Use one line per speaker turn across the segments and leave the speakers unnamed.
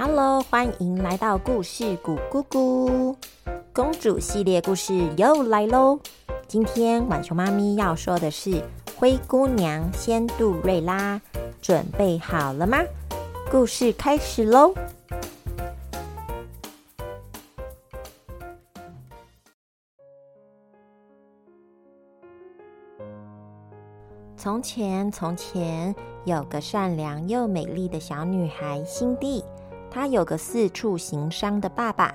Hello，欢迎来到故事谷咕咕公主系列故事又来喽！今天晚熊妈咪要说的是《灰姑娘仙杜瑞拉》，准备好了吗？故事开始喽！从前，从前有个善良又美丽的小女孩辛蒂。他有个四处行商的爸爸，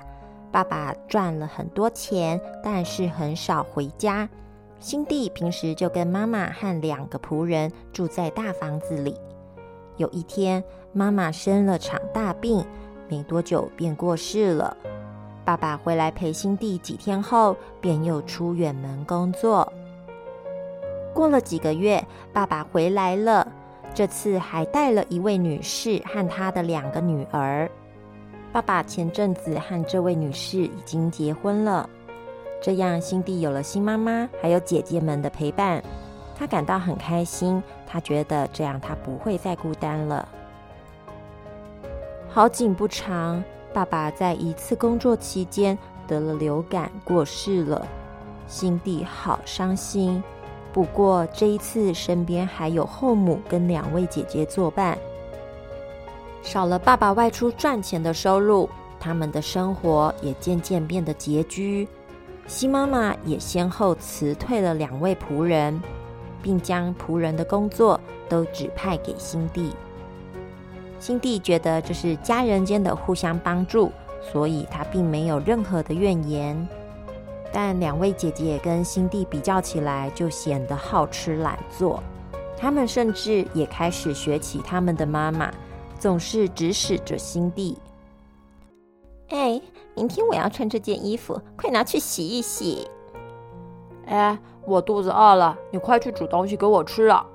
爸爸赚了很多钱，但是很少回家。辛蒂平时就跟妈妈和两个仆人住在大房子里。有一天，妈妈生了场大病，没多久便过世了。爸爸回来陪辛蒂几天后，便又出远门工作。过了几个月，爸爸回来了，这次还带了一位女士和她的两个女儿。爸爸前阵子和这位女士已经结婚了，这样辛蒂有了新妈妈，还有姐姐们的陪伴，她感到很开心。她觉得这样她不会再孤单了。好景不长，爸爸在一次工作期间得了流感过世了，辛蒂好伤心。不过这一次，身边还有后母跟两位姐姐作伴。少了爸爸外出赚钱的收入，他们的生活也渐渐变得拮据。新妈妈也先后辞退了两位仆人，并将仆人的工作都指派给新弟。新弟觉得这是家人间的互相帮助，所以他并没有任何的怨言。但两位姐姐跟辛蒂比较起来，就显得好吃懒做。他们甚至也开始学起他们的妈妈，总是指使着辛蒂：“哎，明天我要穿这件衣服，快拿去洗一洗。”“
哎，我肚子饿了，你快去煮东西给我吃啊！”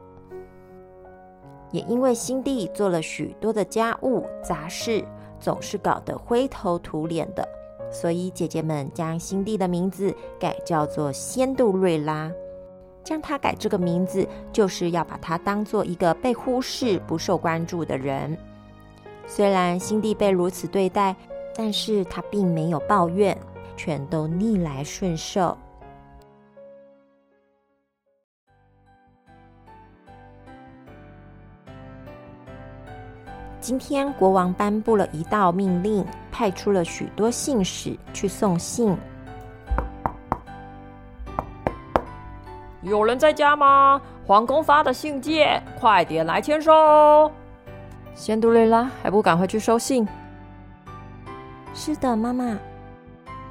也因为辛蒂做了许多的家务杂事，总是搞得灰头土脸的。所以姐姐们将辛蒂的名字改叫做仙杜瑞拉。将她改这个名字，就是要把她当做一个被忽视、不受关注的人。虽然辛蒂被如此对待，但是她并没有抱怨，全都逆来顺受。今天国王颁布了一道命令，派出了许多信使去送信。
有人在家吗？皇宫发的信件，快点来签收。
仙杜瑞拉还不赶快去收信？
是的，妈妈。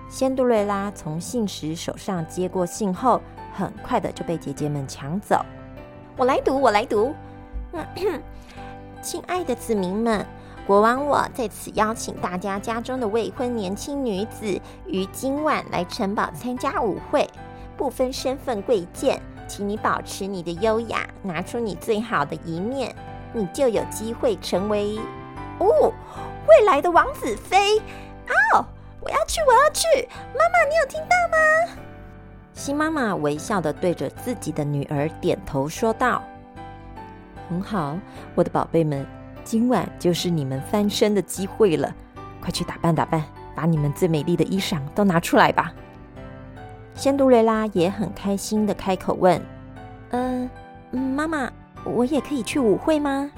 仙杜瑞拉从信使手上接过信后，很快的就被姐姐们抢走。我来读，我来读。亲爱的子民们，国王我在此邀请大家家中的未婚年轻女子于今晚来城堡参加舞会，不分身份贵贱，请你保持你的优雅，拿出你最好的一面，你就有机会成为哦未来的王子妃。哦，我要去，我要去！妈妈，你有听到吗？新妈妈微笑的对着自己的女儿点头说道。
很好，我的宝贝们，今晚就是你们翻身的机会了，快去打扮打扮，把你们最美丽的衣裳都拿出来吧。
仙杜瑞拉也很开心的开口问：“嗯，妈妈，我也可以去舞会吗？”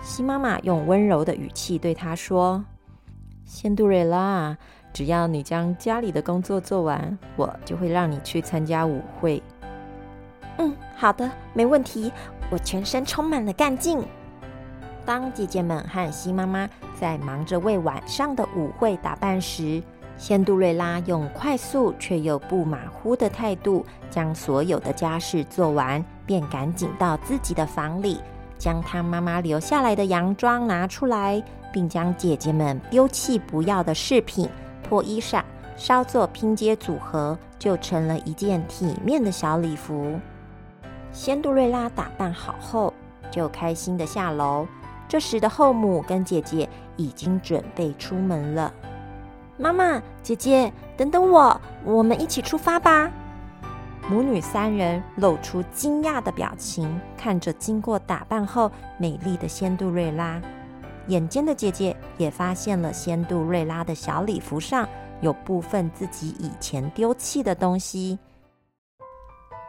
新妈妈用温柔的语气对她说：“
仙杜瑞拉，只要你将家里的工作做完，我就会让你去参加舞会。”
嗯，好的，没问题。我全身充满了干劲。当姐姐们和新妈妈在忙着为晚上的舞会打扮时，仙杜瑞拉用快速却又不马虎的态度将所有的家事做完，便赶紧到自己的房里，将她妈妈留下来的洋装拿出来，并将姐姐们丢弃不要的饰品、破衣裳稍作拼接组合，就成了一件体面的小礼服。仙杜瑞拉打扮好后，就开心的下楼。这时的后母跟姐姐已经准备出门了。妈妈、姐姐，等等我，我们一起出发吧！母女三人露出惊讶的表情，看着经过打扮后美丽的仙杜瑞拉。眼尖的姐姐也发现了仙杜瑞拉的小礼服上有部分自己以前丢弃的东西。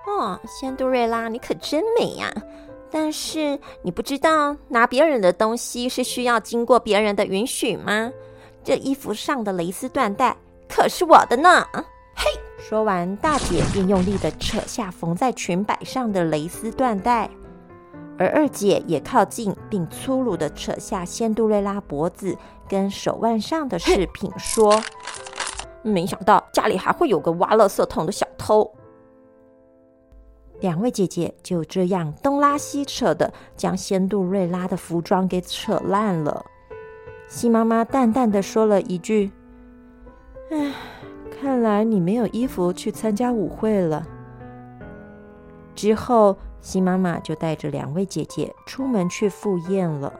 哦，仙杜瑞拉，你可真美呀！但是你不知道拿别人的东西是需要经过别人的允许吗？这衣服上的蕾丝缎带可是我的呢！嘿，说完，大姐便用力的扯下缝在裙摆上的蕾丝缎带，而二姐也靠近并粗鲁的扯下仙杜瑞拉脖子跟手腕上的饰品，说：“没想到家里还会有个挖垃圾桶的小偷。”两位姐姐就这样东拉西扯的，将仙杜瑞拉的服装给扯烂了。西妈妈淡淡的说了一句：“唉，看来你没有衣服去参加舞会了。”之后，西妈妈就带着两位姐姐出门去赴宴了。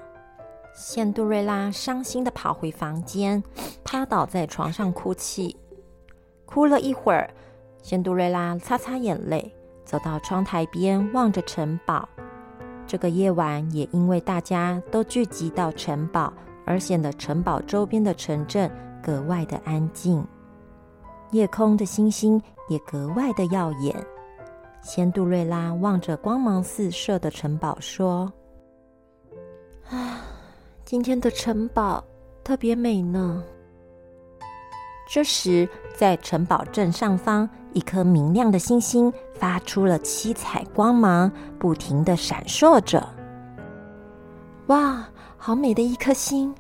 仙杜瑞拉伤心的跑回房间，趴倒在床上哭泣。哭了一会儿，仙杜瑞拉擦擦眼泪。走到窗台边，望着城堡。这个夜晚也因为大家都聚集到城堡，而显得城堡周边的城镇格外的安静。夜空的星星也格外的耀眼。仙杜瑞拉望着光芒四射的城堡，说：“啊，今天的城堡特别美呢。”这时，在城堡正上方，一颗明亮的星星发出了七彩光芒，不停的闪烁着。哇，好美的一颗星！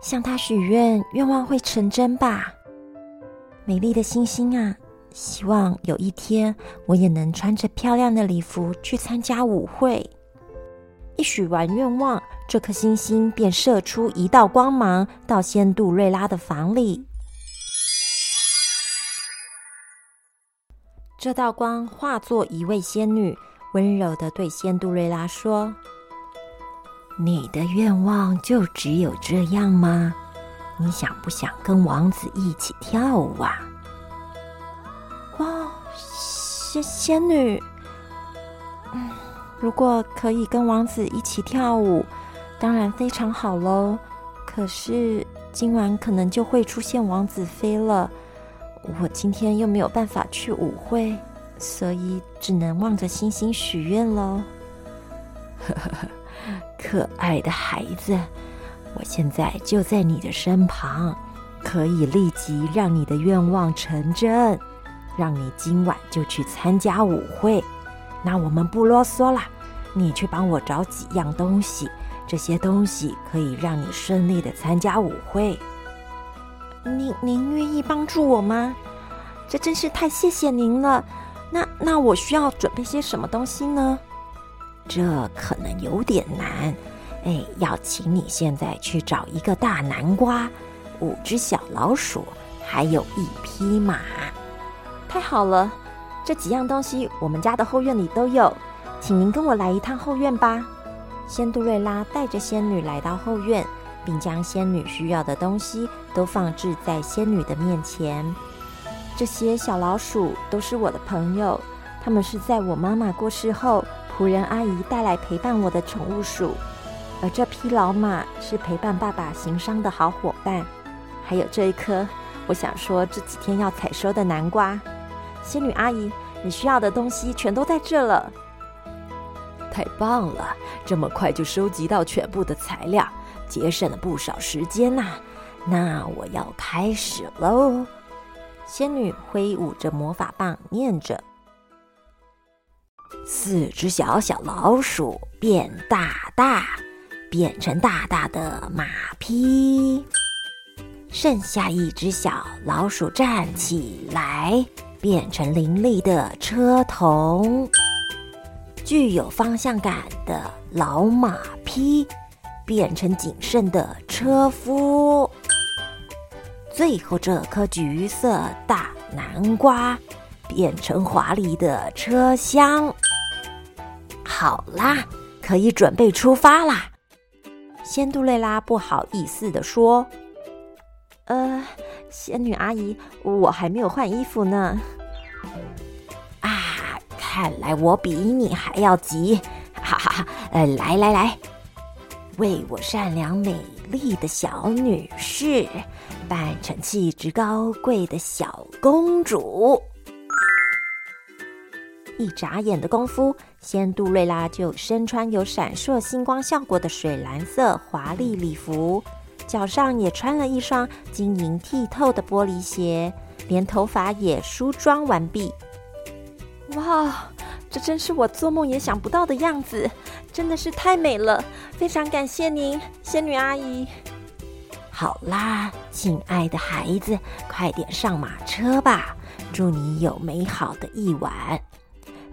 向它许愿，愿望会成真吧？美丽的星星啊，希望有一天我也能穿着漂亮的礼服去参加舞会。一许完愿望，这颗星星便射出一道光芒，到仙杜瑞拉的房里。这道光化作一位仙女，温柔的对仙杜瑞拉说：“你的愿望就只有这样吗？你想不想跟王子一起跳舞啊？”哇，仙仙女，嗯，如果可以跟王子一起跳舞，当然非常好喽。可是今晚可能就会出现王子飞了。我今天又没有办法去舞会，所以只能望着星星许愿喽。可爱的孩子，我现在就在你的身旁，可以立即让你的愿望成真，让你今晚就去参加舞会。那我们不啰嗦了，你去帮我找几样东西，这些东西可以让你顺利的参加舞会。您您愿意帮助我吗？这真是太谢谢您了。那那我需要准备些什么东西呢？这可能有点难。哎，要请你现在去找一个大南瓜，五只小老鼠，还有一匹马。太好了，这几样东西我们家的后院里都有，请您跟我来一趟后院吧。仙杜瑞拉带着仙女来到后院。并将仙女需要的东西都放置在仙女的面前。这些小老鼠都是我的朋友，他们是在我妈妈过世后，仆人阿姨带来陪伴我的宠物鼠。而这匹老马是陪伴爸爸行商的好伙伴。还有这一颗，我想说这几天要采收的南瓜。仙女阿姨，你需要的东西全都在这了。
太棒了，这么快就收集到全部的材料。节省了不少时间呐，那我要开始喽。
仙女挥舞着魔法棒，念着：“
四只小小老鼠变大大，变成大大的马匹。剩下一只小老鼠站起来，变成伶俐的车童。具有方向感的老马匹。”变成谨慎的车夫，最后这颗橘色大南瓜变成华丽的车厢。好啦，可以准备出发啦！
仙杜蕾拉不好意思的说：“呃，仙女阿姨，我还没有换衣服呢。”
啊，看来我比你还要急！哈哈哈！呃，来来来。为我善良美丽的小女士，扮成气质高贵的小公主。
一眨眼的功夫，仙杜瑞拉就身穿有闪烁星光效果的水蓝色华丽礼服，脚上也穿了一双晶莹剔透的玻璃鞋，连头发也梳妆完毕。哇，这真是我做梦也想不到的样子，真的是太美了！非常感谢您，仙女阿姨。
好啦，亲爱的孩子，快点上马车吧！祝你有美好的一晚。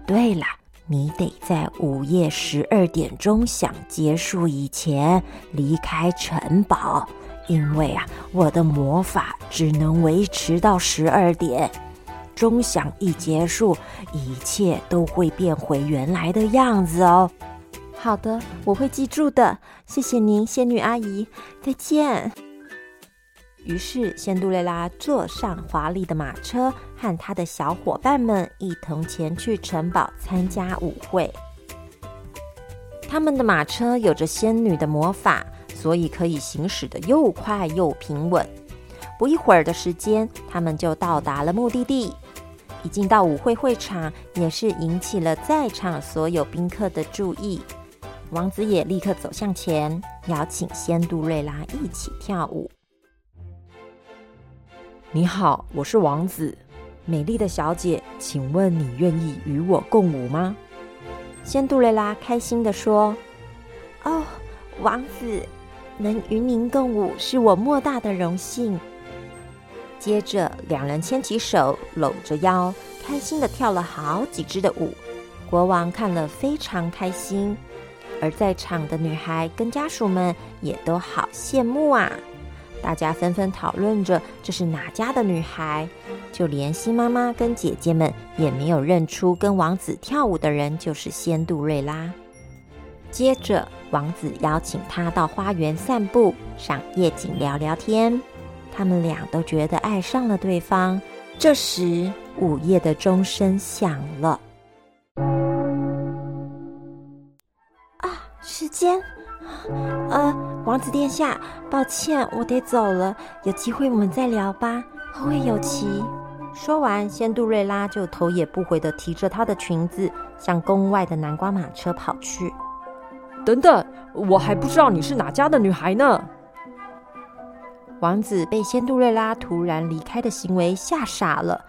对了，你得在午夜十二点钟响结束以前离开城堡，因为啊，我的魔法只能维持到十二点。钟响一结束，一切都会变回原来的样子哦。
好的，我会记住的。谢谢您，仙女阿姨。再见。于是，仙杜蕾拉坐上华丽的马车，和她的小伙伴们一同前去城堡参加舞会。他们的马车有着仙女的魔法，所以可以行驶的又快又平稳。不一会儿的时间，他们就到达了目的地。一进到舞会会场，也是引起了在场所有宾客的注意。王子也立刻走向前，邀请仙杜瑞拉一起跳舞。
你好，我是王子，美丽的小姐，请问你愿意与我共舞吗？
仙杜瑞拉开心的说：“哦，王子，能与您共舞是我莫大的荣幸。”接着，两人牵起手，搂着腰，开心的跳了好几支的舞。国王看了非常开心，而在场的女孩跟家属们也都好羡慕啊。大家纷纷讨论着这是哪家的女孩，就连新妈妈跟姐姐们也没有认出跟王子跳舞的人就是仙杜瑞拉。接着，王子邀请她到花园散步、赏夜景、聊聊天，他们俩都觉得爱上了对方。这时，午夜的钟声响了。啊，时间。呃，王子殿下，抱歉，我得走了。有机会我们再聊吧，后会有期。说完，仙杜瑞拉就头也不回的提着她的裙子，向宫外的南瓜马车跑去。
等等，我还不知道你是哪家的女孩呢。
王子被仙杜瑞拉突然离开的行为吓傻了。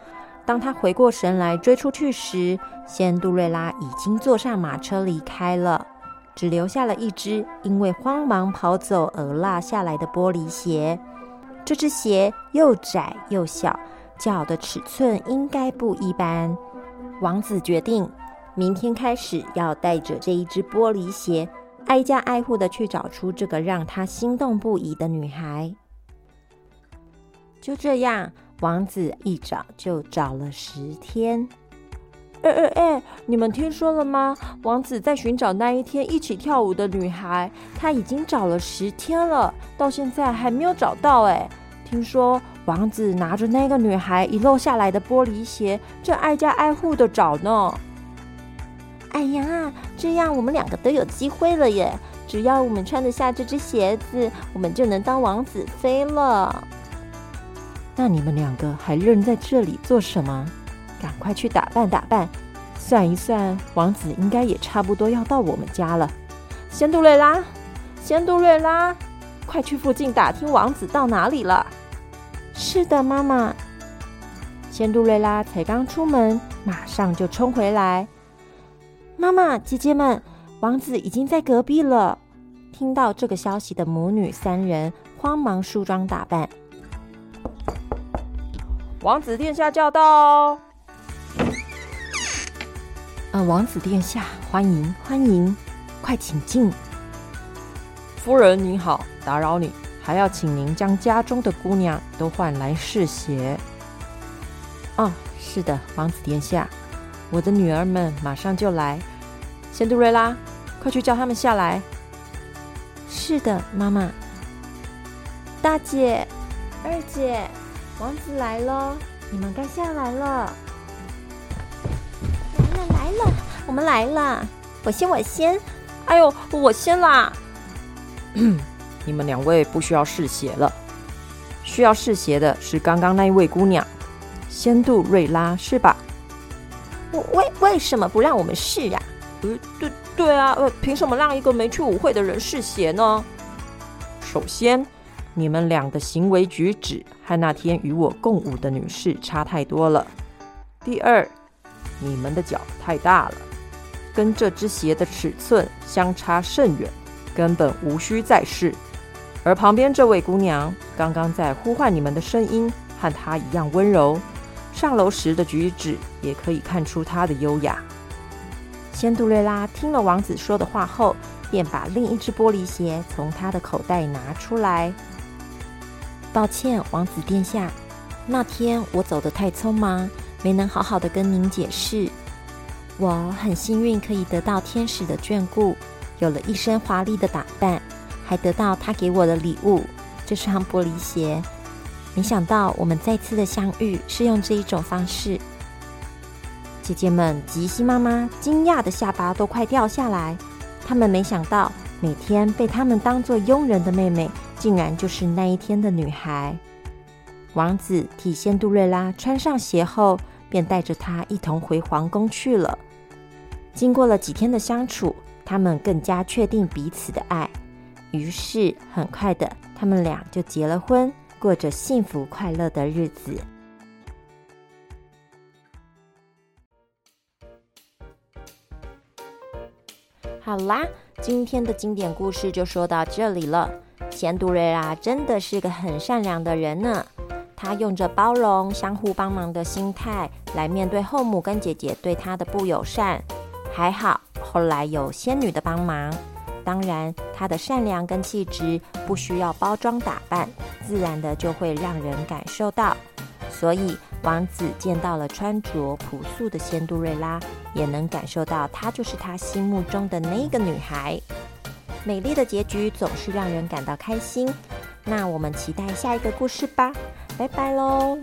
当他回过神来追出去时，仙杜瑞拉已经坐上马车离开了。只留下了一只因为慌忙跑走而落下来的玻璃鞋。这只鞋又窄又小，脚的尺寸应该不一般。王子决定，明天开始要带着这一只玻璃鞋，挨家挨户的去找出这个让他心动不已的女孩。就这样，王子一找就找了十天。
哎哎哎！你们听说了吗？王子在寻找那一天一起跳舞的女孩，他已经找了十天了，到现在还没有找到。哎，听说王子拿着那个女孩遗落下来的玻璃鞋，正挨家挨户的找呢。
哎呀，这样我们两个都有机会了耶！只要我们穿得下这只鞋子，我们就能当王子飞了。
那你们两个还愣在这里做什么？赶快去打扮打扮，算一算，王子应该也差不多要到我们家了。仙杜瑞拉，仙杜瑞拉，快去附近打听王子到哪里了。
是的，妈妈。仙杜瑞拉才刚出门，马上就冲回来。妈妈，姐姐们，王子已经在隔壁了。听到这个消息的母女三人慌忙梳妆打扮。
王子殿下驾到哦！
呃，王子殿下，欢迎欢迎，快请进。
夫人您好，打扰你，还要请您将家中的姑娘都换来试鞋。
哦，是的，王子殿下，我的女儿们马上就来。
仙杜瑞拉，快去叫他们下来。
是的，妈妈。大姐、二姐，王子来了，你们该下来了。来了来了，我们来了！我先，我先。
哎呦，我先啦！
你们两位不需要试鞋了，需要试鞋的是刚刚那一位姑娘，仙杜瑞拉，是吧？
为为什么不让我们试啊？
呃，对对啊，呃，凭什么让一个没去舞会的人试鞋呢？
首先，你们俩的行为举止和那天与我共舞的女士差太多了。第二，你们的脚太大了，跟这只鞋的尺寸相差甚远，根本无需再试。而旁边这位姑娘刚刚在呼唤你们的声音和她一样温柔，上楼时的举止也可以看出她的优雅。
仙杜瑞拉听了王子说的话后，便把另一只玻璃鞋从他的口袋拿出来。抱歉，王子殿下，那天我走得太匆忙，没能好好的跟您解释。我很幸运可以得到天使的眷顾，有了一身华丽的打扮，还得到他给我的礼物——这双玻璃鞋。没想到我们再次的相遇是用这一种方式。姐姐们，吉西妈妈惊讶的下巴都快掉下来。他们没想到，每天被他们当做佣人的妹妹，竟然就是那一天的女孩。王子替仙杜瑞拉穿上鞋后，便带着她一同回皇宫去了。经过了几天的相处，他们更加确定彼此的爱。于是，很快的，他们俩就结了婚，过着幸福快乐的日子。好啦，今天的经典故事就说到这里了。仙杜瑞拉真的是个很善良的人呢，他用着包容、相互帮忙的心态来面对后母跟姐姐对他的不友善。还好后来有仙女的帮忙，当然他的善良跟气质不需要包装打扮，自然的就会让人感受到。所以王子见到了穿着朴素的仙杜瑞拉，也能感受到她就是他心目中的那个女孩。美丽的结局总是让人感到开心。那我们期待下一个故事吧，拜拜喽。